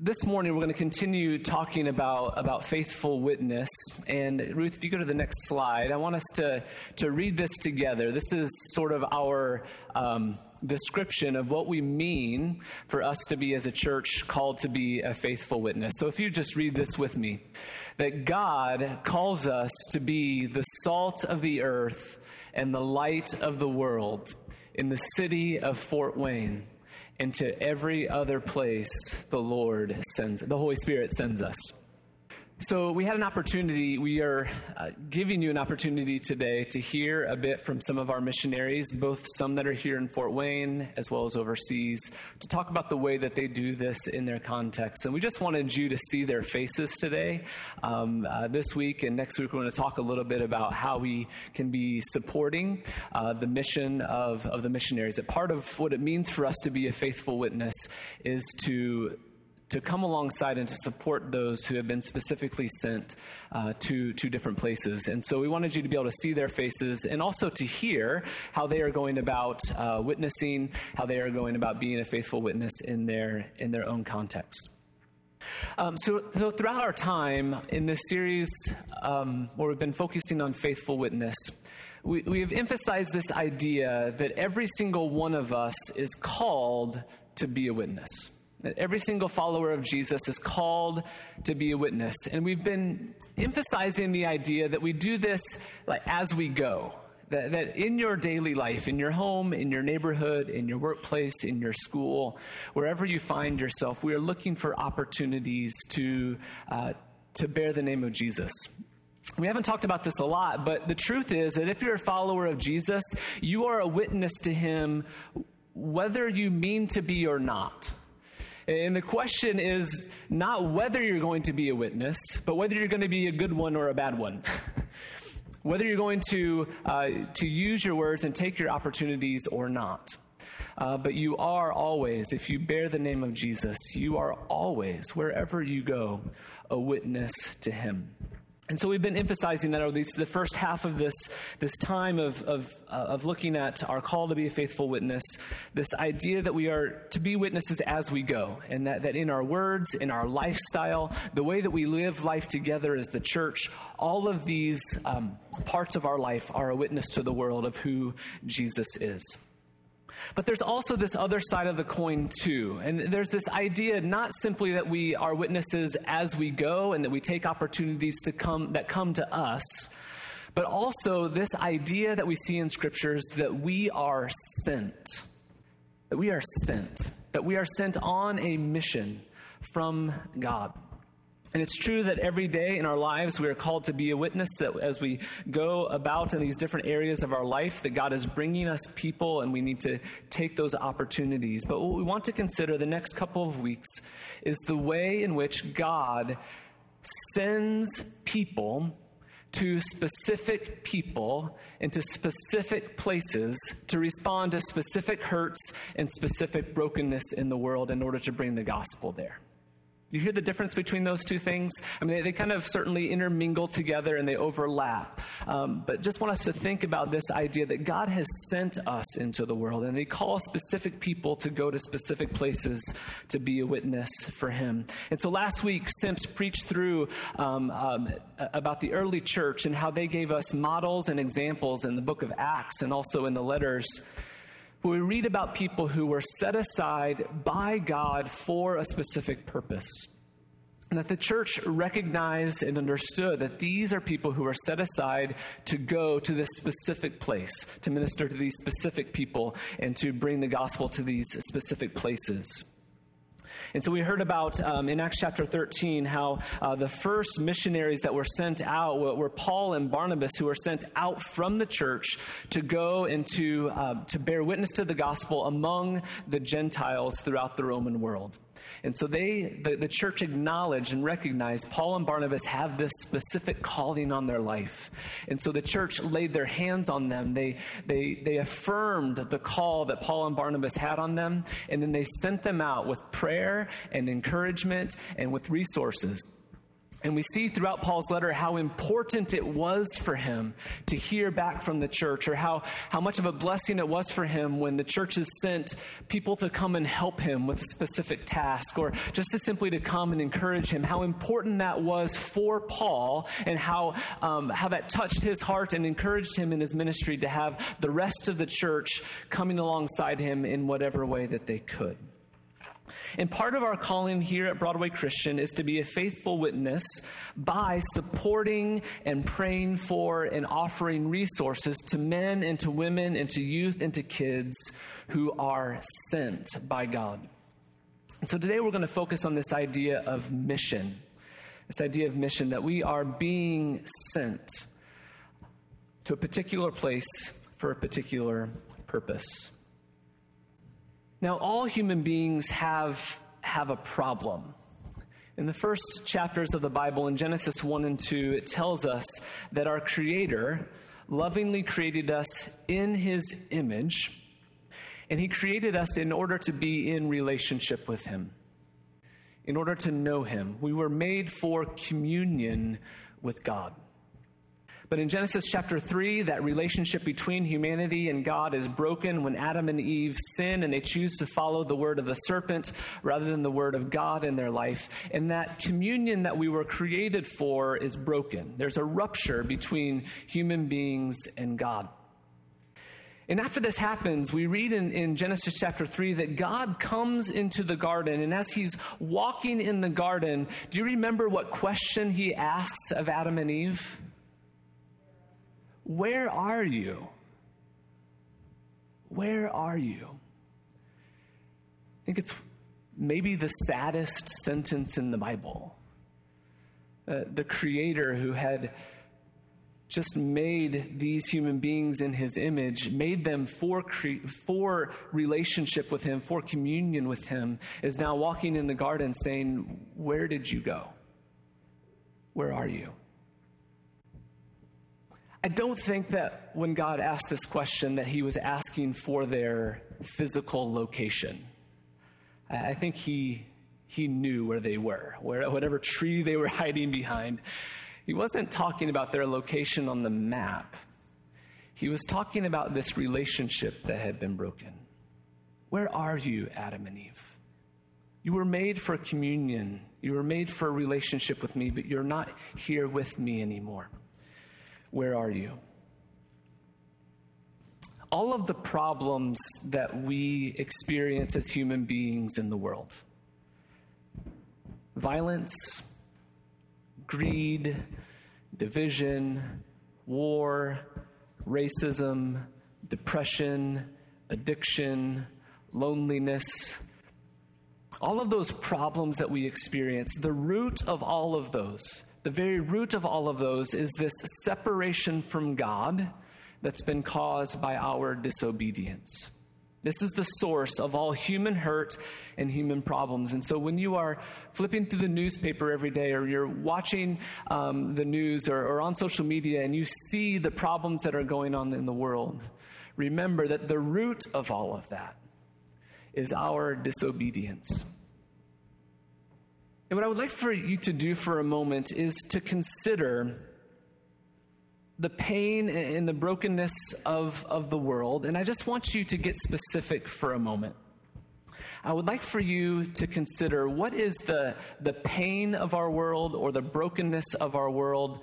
this morning we're going to continue talking about, about faithful witness. And ruth if you go to the next slide i want us to, to read this together. This is sort of our um, description of what we mean for us to be as a church called to be a faithful witness. So if you just read this with me that god calls us to be the salt of the earth and the light of the world in the city of fort wayne and to every other place the Lord sends, the Holy Spirit sends us. So, we had an opportunity, we are uh, giving you an opportunity today to hear a bit from some of our missionaries, both some that are here in Fort Wayne as well as overseas, to talk about the way that they do this in their context. And we just wanted you to see their faces today. Um, uh, this week and next week, we're going to talk a little bit about how we can be supporting uh, the mission of, of the missionaries. That part of what it means for us to be a faithful witness is to to come alongside and to support those who have been specifically sent uh, to, to different places. And so we wanted you to be able to see their faces and also to hear how they are going about uh, witnessing, how they are going about being a faithful witness in their, in their own context. Um, so, so, throughout our time in this series um, where we've been focusing on faithful witness, we, we have emphasized this idea that every single one of us is called to be a witness. Every single follower of Jesus is called to be a witness. And we've been emphasizing the idea that we do this like as we go. That, that in your daily life, in your home, in your neighborhood, in your workplace, in your school, wherever you find yourself, we are looking for opportunities to, uh, to bear the name of Jesus. We haven't talked about this a lot, but the truth is that if you're a follower of Jesus, you are a witness to him whether you mean to be or not. And the question is not whether you're going to be a witness, but whether you're going to be a good one or a bad one. whether you're going to, uh, to use your words and take your opportunities or not. Uh, but you are always, if you bear the name of Jesus, you are always, wherever you go, a witness to him. And so we've been emphasizing that, over least the first half of this, this time of, of, uh, of looking at our call to be a faithful witness, this idea that we are to be witnesses as we go, and that, that in our words, in our lifestyle, the way that we live life together as the church, all of these um, parts of our life are a witness to the world of who Jesus is. But there's also this other side of the coin, too. And there's this idea not simply that we are witnesses as we go and that we take opportunities to come, that come to us, but also this idea that we see in scriptures that we are sent. That we are sent. That we are sent on a mission from God. And it's true that every day in our lives we are called to be a witness that as we go about in these different areas of our life that God is bringing us people and we need to take those opportunities. But what we want to consider the next couple of weeks is the way in which God sends people to specific people into specific places to respond to specific hurts and specific brokenness in the world in order to bring the gospel there. You hear the difference between those two things? I mean, they, they kind of certainly intermingle together and they overlap. Um, but just want us to think about this idea that God has sent us into the world and He calls specific people to go to specific places to be a witness for Him. And so last week, Simps preached through um, um, about the early church and how they gave us models and examples in the book of Acts and also in the letters we read about people who were set aside by God for a specific purpose. And that the church recognized and understood that these are people who are set aside to go to this specific place, to minister to these specific people, and to bring the gospel to these specific places. And so we heard about um, in Acts chapter 13 how uh, the first missionaries that were sent out were, were, Paul and Barnabas, who were sent out from the church to go and to, uh, to bear witness to the gospel among the Gentiles throughout the Roman world. And so they, the, the church acknowledged and recognized Paul and Barnabas have this specific calling on their life. And so the church laid their hands on them. They, they, they affirmed the call that Paul and Barnabas had on them. And then they sent them out with prayer and encouragement and with resources And we see throughout Paul's letter how important it was for him to hear back from the church, or how, how much of a blessing it was for him when the churches sent people to come and help him with a specific task, or just to simply to come and encourage him, how important that was for Paul, and how, um, how that touched his heart and encouraged him in his ministry to have the rest of the church coming alongside him in whatever way that they could. And part of our calling here at Broadway Christian is to be a faithful witness by supporting and praying for and offering resources to men and to women and to youth and to kids who are sent by God. And so today we're going to focus on this idea of mission. This idea of mission that we are being sent to a particular place for a particular purpose. Now, all human beings have, have a problem. In the first chapters of the Bible, in Genesis 1 and 2, it tells us that our Creator lovingly created us in His image, and He created us in order to be in relationship with Him, in order to know Him. We were made for communion with God. But in Genesis chapter 3, that relationship between humanity and God is broken when Adam and Eve sin and they choose to follow the word of the serpent rather than the word of God in their life. And that communion that we were created for is broken. There's a rupture between human beings and God. And after this happens, we read in, in, Genesis chapter 3 that God comes into the garden. And as he's walking in the garden, do you remember what question he asks of Adam and Eve? Where are you? Where are you? I think it's maybe the saddest sentence in the Bible. Uh, the Creator who had just made these human beings in his image, made them for, cre- for relationship with him, for communion with him, is now walking in the garden saying, Where did you go? Where are you? I don't think that when God asked this question that he was asking for their physical location. I think he, he knew where they were, where, whatever tree they were hiding behind. He wasn't talking about their location on the map. He was talking about this relationship that had been broken. Where are you, Adam and Eve? You were made for communion. You were made for a relationship with me, but you're not here with me anymore. Where are you? All of the problems that we experience as human beings in the world violence, greed, division, war, racism, depression, addiction, loneliness, all of those problems that we experience, the root of all of those the very root of all of those is this separation from God that's been caused by our disobedience. This is the source of all human hurt and human problems. And so, when you are flipping through the newspaper every day, or you're watching um, the news, or, or on social media, and you see the problems that are going on in the world, remember that the root of all of that is our disobedience. And what I would like for you to do for a moment is to consider the pain and the brokenness of, of the world. And I just want you to get specific for a moment. I would like for you to consider what is the, the pain of our world or the brokenness of our world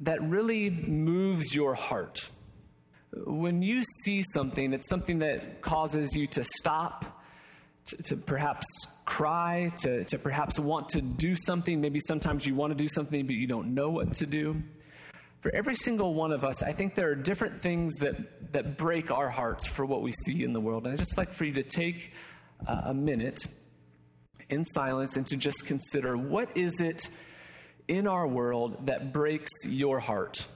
that really moves your heart. When you see something, it's something that causes you to stop to, to, perhaps cry, to, to perhaps want to do something. Maybe sometimes you want to do something, but you don't know what to do. For every single one of us, I think there are different things that, that break our hearts for what we see in the world. And I'd just like for you to take uh, a minute in silence and to just consider what is it in our world that breaks your heart?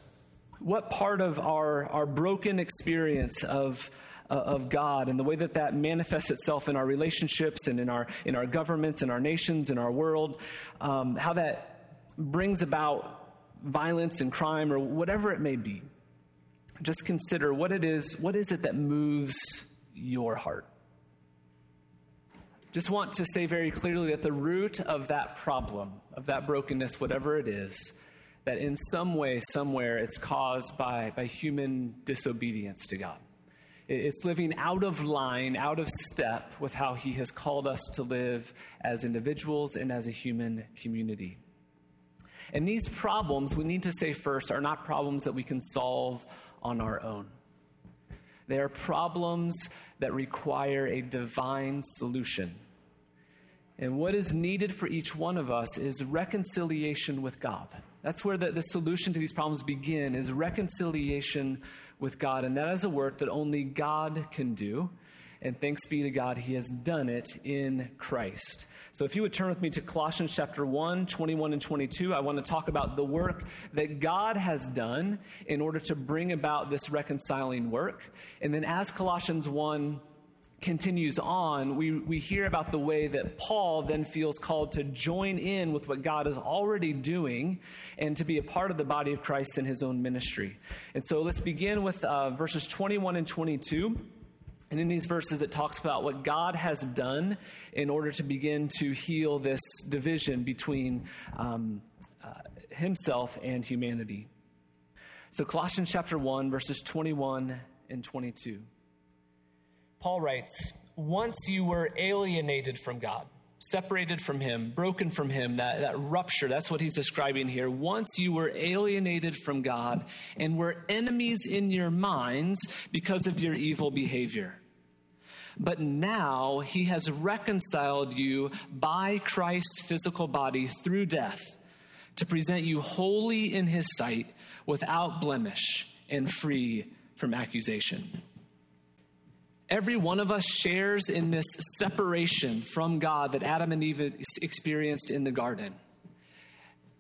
What part of our, our broken experience of uh, of God and the way that that manifests itself in our relationships and in our, in our governments, in our nations, in our world, um, how that brings about violence and crime or whatever it may be. Just consider what it is, what is it that moves your heart? just want to say very clearly that the root of that problem, of that brokenness, whatever it is, that in some way, somewhere, it's caused by, by human disobedience to God. It's living out of line, out of step with how He has called us to live as individuals and as a human community. And these problems, we need to say first, are not problems that we can solve on our own. They are problems that require a divine solution. And what is needed for each one of us is reconciliation with God. That's where the, the solution to these problems begin is reconciliation with God. And that is a work that only God can do. And thanks be to God, He has done it in Christ. So if you would turn with me to Colossians chapter 1, 21 and 22, I want to talk about the work that God has done in order to bring about this reconciling work. And then as Colossians 1 continues on, we, we hear about the way that Paul then feels called to join in with what God is already doing and to be a part of the body of Christ in his own ministry. And so let's begin with uh, verses 21 and 22. And in these verses, it talks about what God has done in order to begin to heal this division between um, uh, himself and humanity. So, Colossians chapter 1, verses 21 and 22. Paul writes, Once you were alienated from God, separated from Him, broken from Him, that, that rupture, that's what he's describing here. Once you were alienated from God and were enemies in your minds because of your evil behavior. But now He has reconciled you by Christ's physical body through death to present you holy in His sight, without blemish, and free from accusation. Every one of us shares in this separation from God that Adam and Eve experienced in the garden.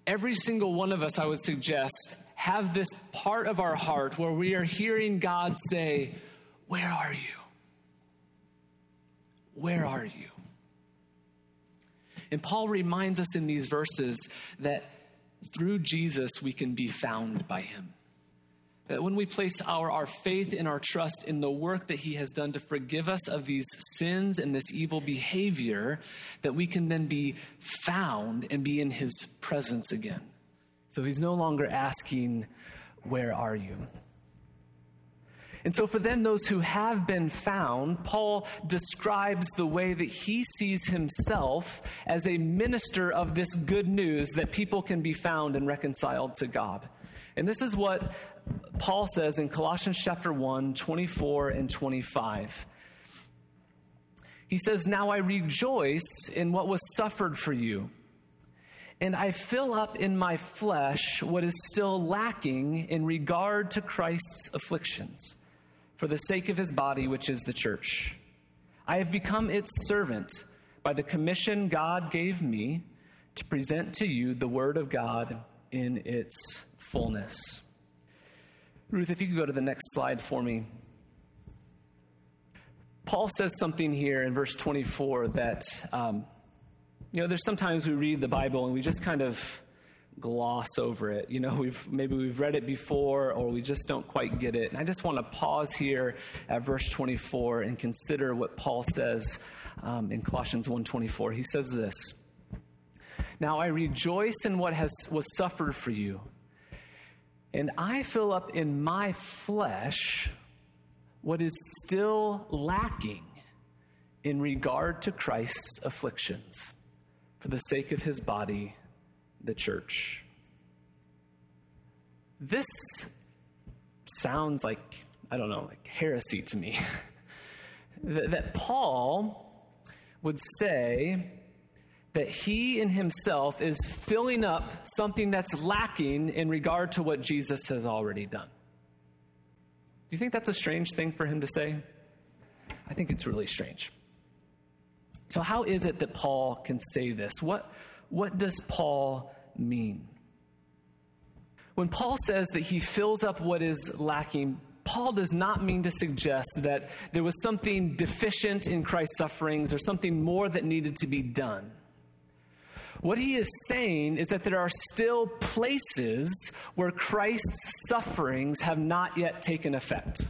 Every single one of us, I would suggest, have this part of our heart where we are hearing God say, Where are you? Where are you? And Paul reminds us in these verses that through Jesus we can be found by him. That when we place our, our faith and our trust in the work that He has done to forgive us of these sins and this evil behavior, that we can then be found and be in His presence again. So He's no longer asking, Where are you? And so, for then those who have been found, Paul describes the way that he sees himself as a minister of this good news that people can be found and reconciled to God. And this is what Paul says in Colossians chapter 1, 24 and 25. He says, Now I rejoice in what was suffered for you, and I fill up in my flesh what is still lacking in regard to Christ's afflictions, for the sake of his body, which is the church. I have become its servant by the commission God gave me to present to you the word of God in its fullness. Ruth, if you could go to the next slide for me. Paul says something here in verse 24 that, um, you know, there's sometimes we read the Bible and we just kind of gloss over it. You know, we've maybe we've read it before or we just don't quite get it. And I just want to pause here at verse 24 and consider what Paul says um, in Colossians 1:24. He says this: "Now I rejoice in what has was suffered for you." And I fill up in my flesh what is still lacking in regard to Christ's afflictions for the sake of his body, the church. This sounds like, I don't know, like heresy to me. that Paul would say, that he in himself is filling up something that's lacking in regard to what Jesus has already done. Do you think that's a strange thing for him to say? I think it's really strange. So, how is it that Paul can say this? What, what does Paul mean? When Paul says that he fills up what is lacking, Paul does not mean to suggest that there was something deficient in Christ's sufferings or something more that needed to be done. What he is saying is that there are still places where Christ's sufferings have not yet taken effect.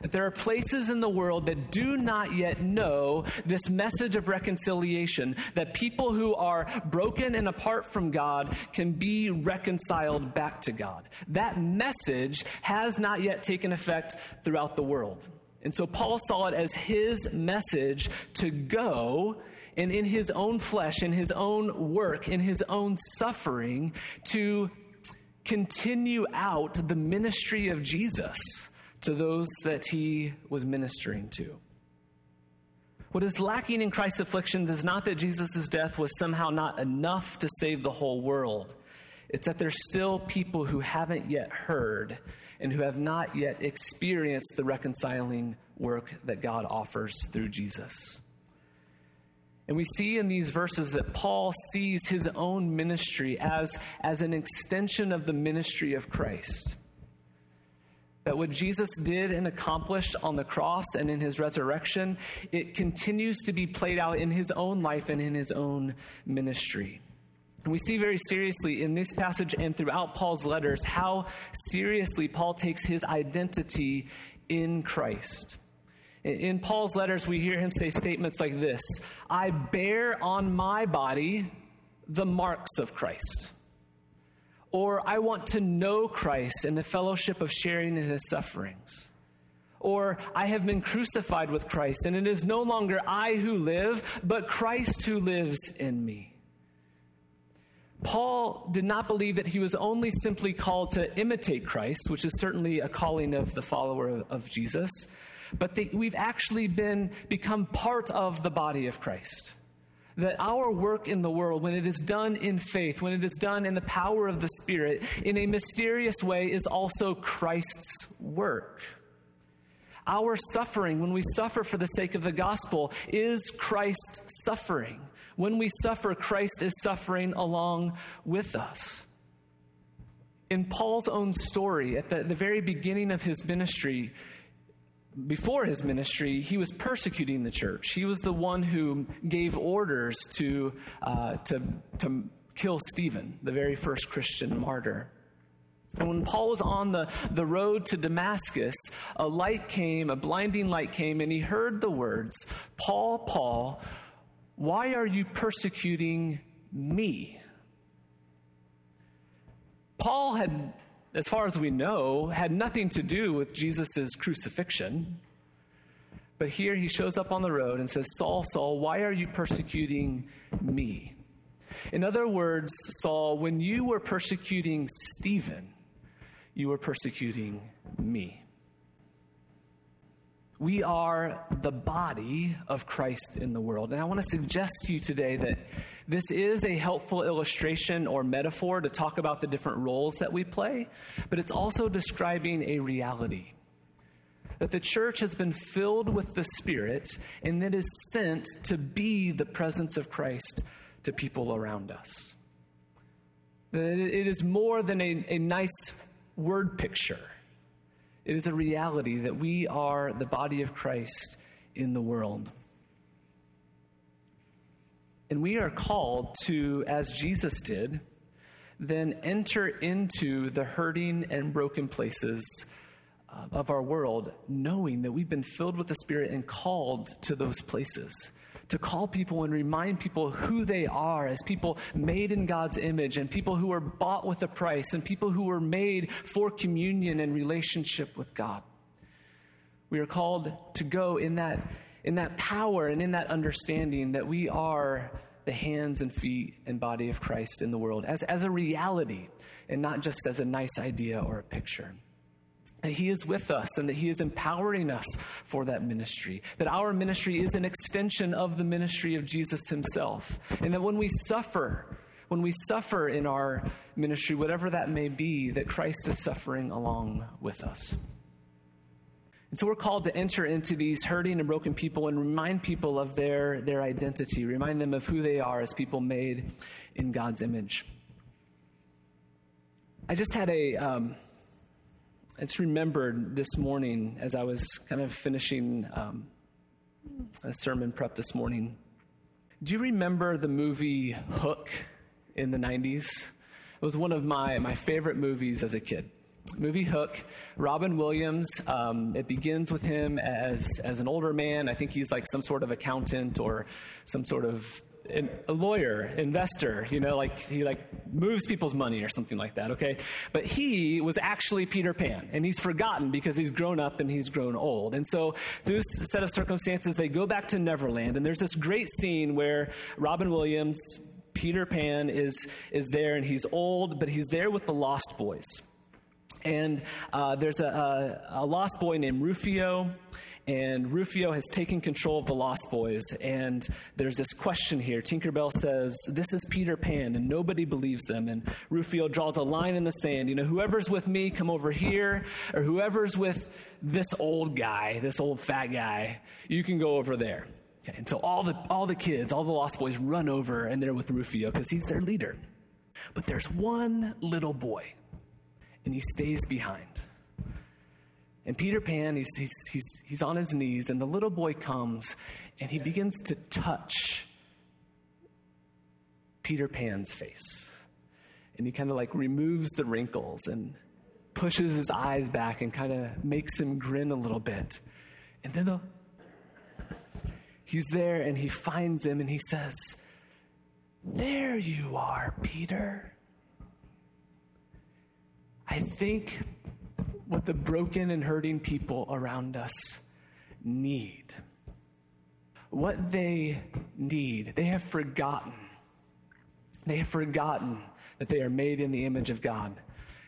That there are places in the world that do not yet know this message of reconciliation, that people who are broken and apart from God can be reconciled back to God. That message has not yet taken effect throughout the world. And so Paul saw it as his message to go and in his own flesh, in his own work, in his own suffering, to continue out the ministry of Jesus to those that he was ministering to. What is lacking in Christ's afflictions is not that Jesus' death was somehow not enough to save the whole world. It's that there's still people who haven't yet heard and who have not yet experienced the reconciling work that God offers through Jesus. And we see in these verses that Paul sees his own ministry as, as an extension of the ministry of Christ. That what Jesus did and accomplished on the cross and in his resurrection, it continues to be played out in his own life and in his own ministry. And we see very seriously in this passage and throughout Paul's letters how seriously Paul takes his identity in Christ. In Paul's letters, we hear him say statements like this I bear on my body the marks of Christ. Or I want to know Christ in the fellowship of sharing in his sufferings. Or I have been crucified with Christ, and it is no longer I who live, but Christ who lives in me. Paul did not believe that he was only simply called to imitate Christ, which is certainly a calling of the follower of Jesus, but that we've actually been become part of the body of Christ that our work in the world, when it is done in faith, when it is done in the power of the Spirit, in a mysterious way, is also Christ's work. Our suffering, when we suffer for the sake of the gospel, is Christ's suffering. When we suffer, Christ is suffering along with us. In Paul's own story, at the, the very beginning of his ministry, before his ministry, he was persecuting the church. He was the one who gave orders to, uh, to, to kill Stephen, the very first Christian martyr. And when Paul was on the, the road to Damascus, a light came, a blinding light came, and he heard the words Paul, Paul, why are you persecuting me? Paul had as far as we know, had nothing to do with Jesus' crucifixion. But here he shows up on the road and says, Saul, Saul, why are you persecuting me? In other words, Saul, when you were persecuting Stephen, you were persecuting me. We are the body of Christ in the world. And I want to suggest to you today that this is a helpful illustration or metaphor to talk about the different roles that we play, but it's also describing a reality. That the church has been filled with the Spirit and that is sent to be the presence of Christ to people around us. That it is more than a, a nice word picture it is a reality that we are the body of Christ in the world. And we are called to, as Jesus did, then enter into the hurting and broken places of our world, knowing that we've been filled with the Spirit and called to those places to call people and remind people who they are as people made in God's image and people who are bought with a price and people who were made for communion and relationship with God. We are called to go in that, in that power and in that understanding that we are the hands and feet and body of Christ in the world as, as a reality and not just as a nice idea or a picture that He is with us and that He is empowering us for that ministry. That our ministry is an extension of the ministry of Jesus Himself. And that when we suffer, when we suffer in our ministry, whatever that may be, that Christ is suffering along with us. And so we're called to enter into these hurting and broken people and remind people of their, their identity, remind them of who they are as people made in God's image. I just had a. Um, I just remembered this morning as I was kind of finishing um, a sermon prep this morning. Do you remember the movie Hook in the 90s? It was one of my, my favorite movies as a kid. Movie Hook, Robin Williams. Um, it begins with him as as an older man. I think he's like some sort of accountant or some sort of a lawyer, investor, you know, like he like moves people's money or something like that, okay? But he was actually Peter Pan, and he's forgotten because he's grown up and he's grown old. And so, through a set of circumstances, they go back to Neverland, and there's this great scene where Robin Williams, Peter Pan, is is there, and he's old, but he's there with the Lost Boys. And uh, there's a, a, a, lost boy named Rufio, and Rufio has taken control of the Lost Boys. And there's this question here. Tinkerbell says, This is Peter Pan, and nobody believes them. And Rufio draws a line in the sand. You know, whoever's with me, come over here, or whoever's with this old guy, this old fat guy, you can go over there. Okay, and so all the, all the kids, all the Lost Boys run over, and they're with Rufio because he's their leader. But there's one little boy and he stays behind. And Peter Pan, he's, he's, he's, he's on his knees, and the little boy comes and he begins to touch Peter Pan's face. And he kind of like removes the wrinkles and pushes his eyes back and kind of makes him grin a little bit. And then the, he's there and he finds him and he says, There you are, Peter. I think what the broken and hurting people around us need. What they need, they have forgotten. They have forgotten that they are made in the image of God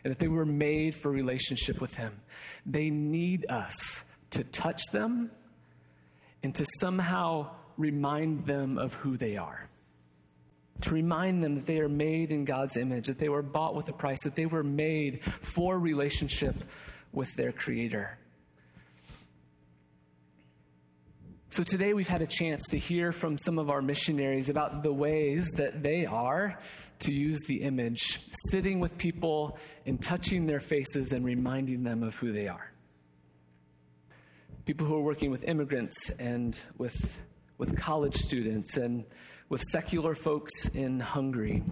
and that they were made for relationship with Him. They need us to touch them and to somehow remind them of who they are to remind them that they are made in God's image, that they were bought with a price, that they were made for relationship with their Creator. So today we've had a chance to hear from some of our missionaries about the ways that they are, to use the image, sitting with people and touching their faces and reminding them of who they are. People who are working with immigrants and with, with college students and with secular folks in Hungary,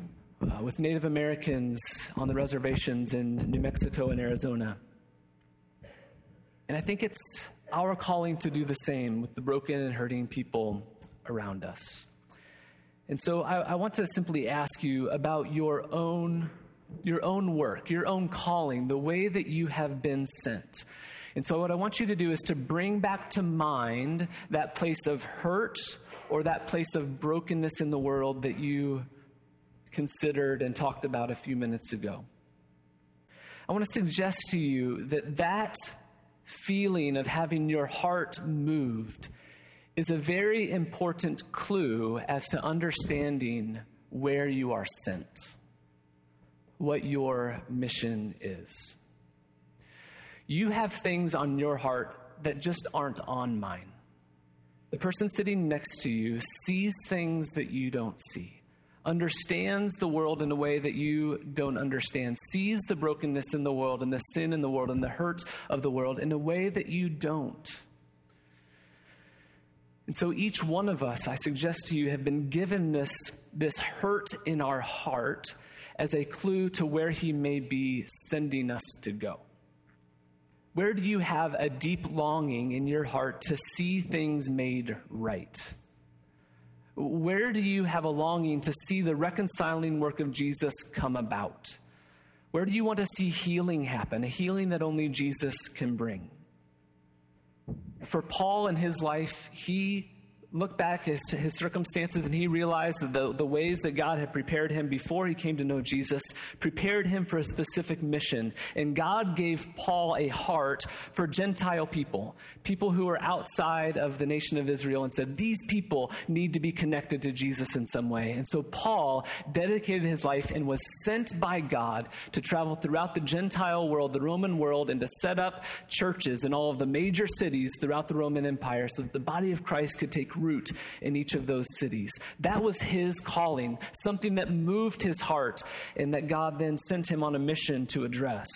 uh, with Native Americans on the reservations in New Mexico and Arizona. And I think it's our calling to do the same with the broken and hurting people around us. And so I, I want to simply ask you about your own, your own work, your own calling, the way that you have been sent. And so, what I want you to do is to bring back to mind that place of hurt or that place of brokenness in the world that you considered and talked about a few minutes ago. I want to suggest to you that that feeling of having your heart moved is a very important clue as to understanding where you are sent, what your mission is. You have things on your heart that just aren't on mine. The person sitting next to you sees things that you don't see, understands the world in a way that you don't understand, sees the brokenness in the world and the sin in the world and the hurt of the world in a way that you don't. And so each one of us, I suggest to you, have been given this, this hurt in our heart as a clue to where he may be sending us to go. Where do you have a deep longing in your heart to see things made right? Where do you have a longing to see the reconciling work of Jesus come about? Where do you want to see healing happen, a healing that only Jesus can bring? For Paul in his life, he looked back his, his circumstances and he realized that the, the ways that God had prepared him before he came to know Jesus prepared him for a specific mission. And God gave Paul a heart for Gentile people, people who were outside of the nation of Israel, and said, These people need to be connected to Jesus in some way. And so Paul dedicated his life and was sent by God to travel throughout the Gentile world, the Roman world, and to set up churches in all of the major cities throughout the Roman Empire so that the body of Christ could take root in each of those cities. That was his calling, something that moved his heart, and that God then sent him on a mission to address.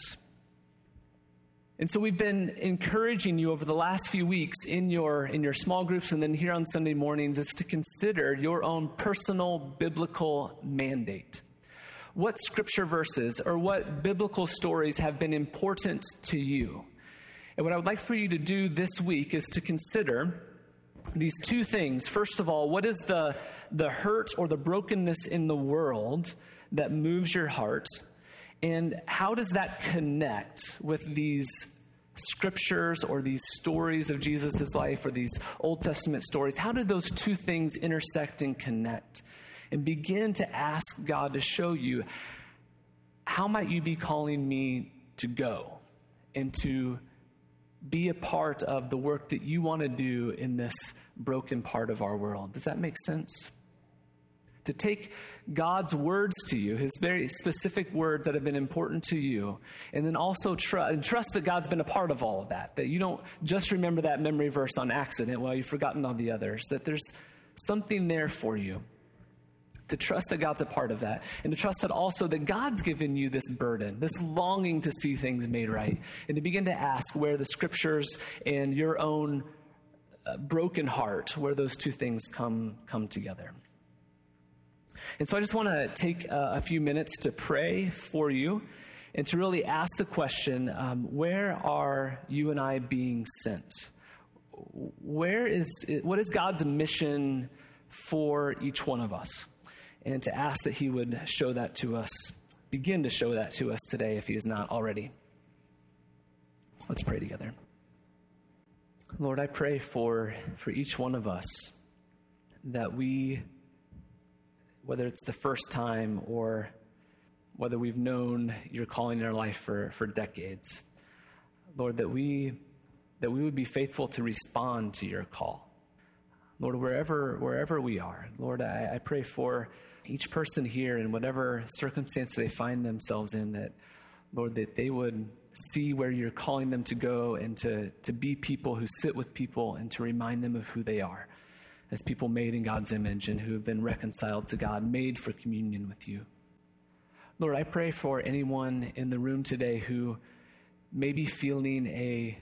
And so we've been encouraging you over the last few weeks in your in your small groups and then here on Sunday mornings is to consider your own personal biblical mandate. what scripture verses or what biblical stories have been important to you. And what I would like for you to do this week is to consider these two things. First of all, what is the, the hurt or the brokenness in the world that moves your heart? And how does that connect with these scriptures or these stories of Jesus' life or these Old Testament stories? How do those two things intersect and connect? And begin to ask God to show you how might you be calling me to go and to be a part of the work that you want to do in this broken part of our world. Does that make sense? To take God's words to you, his very specific words that have been important to you, and then also tr- and trust that God's been a part of all of that. That you don't just remember that memory verse on accident while you've forgotten all the others, that there's something there for you to trust that God's a part of that, and to trust that also that God's given you this burden, this longing to see things made right, and to begin to ask where the scriptures and your own uh, broken heart, where those two things come come together. And so I just want to take a few minutes to pray for you and to really ask the question um, where are you and I being sent? Where is, what is God's mission for each one of us? And to ask that He would show that to us, begin to show that to us today if He is not already. Let's pray together. Lord, I pray for, for each one of us that we, whether it's the first time or whether we've known your calling in our life for, for decades, Lord, that we, that we would be faithful to respond to your call. Lord, wherever, wherever we are, Lord, I, I pray for each person here in whatever circumstance they find themselves in, that, Lord, that they would see where you're calling them to go and to, to be people who sit with people and to remind them of who they are as people made in God's image and who have been reconciled to God, made for communion with you. Lord, I pray for anyone in the room today who may be feeling a,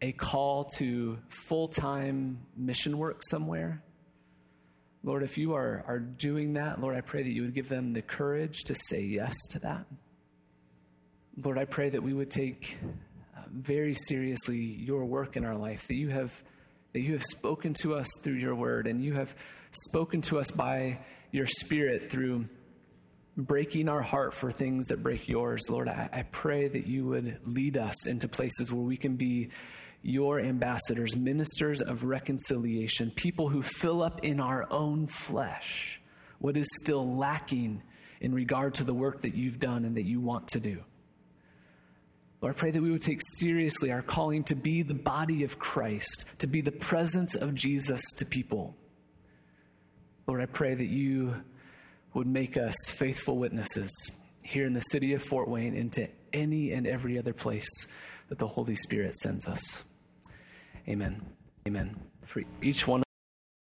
a call to full time mission work somewhere Lord, if you are, are doing that, Lord, I pray that you would give them the courage to say yes to that. Lord, I pray that we would take uh, very seriously your work in our life, that you have that you have spoken to us through your word and you have spoken to us by your spirit through breaking our heart for things that break yours. Lord, I, I pray that you would lead us into places where we can be your ambassadors, ministers of reconciliation, people who fill up in our own flesh what is still lacking in regard to the work that you've done and that you want to do. Lord, I pray that we would take seriously our calling to be the body of Christ, to be the presence of Jesus to people. Lord, I pray that you would make us faithful witnesses here in the city of Fort Wayne and to any and every other place that the Holy Spirit sends us. Amen. Amen. For each one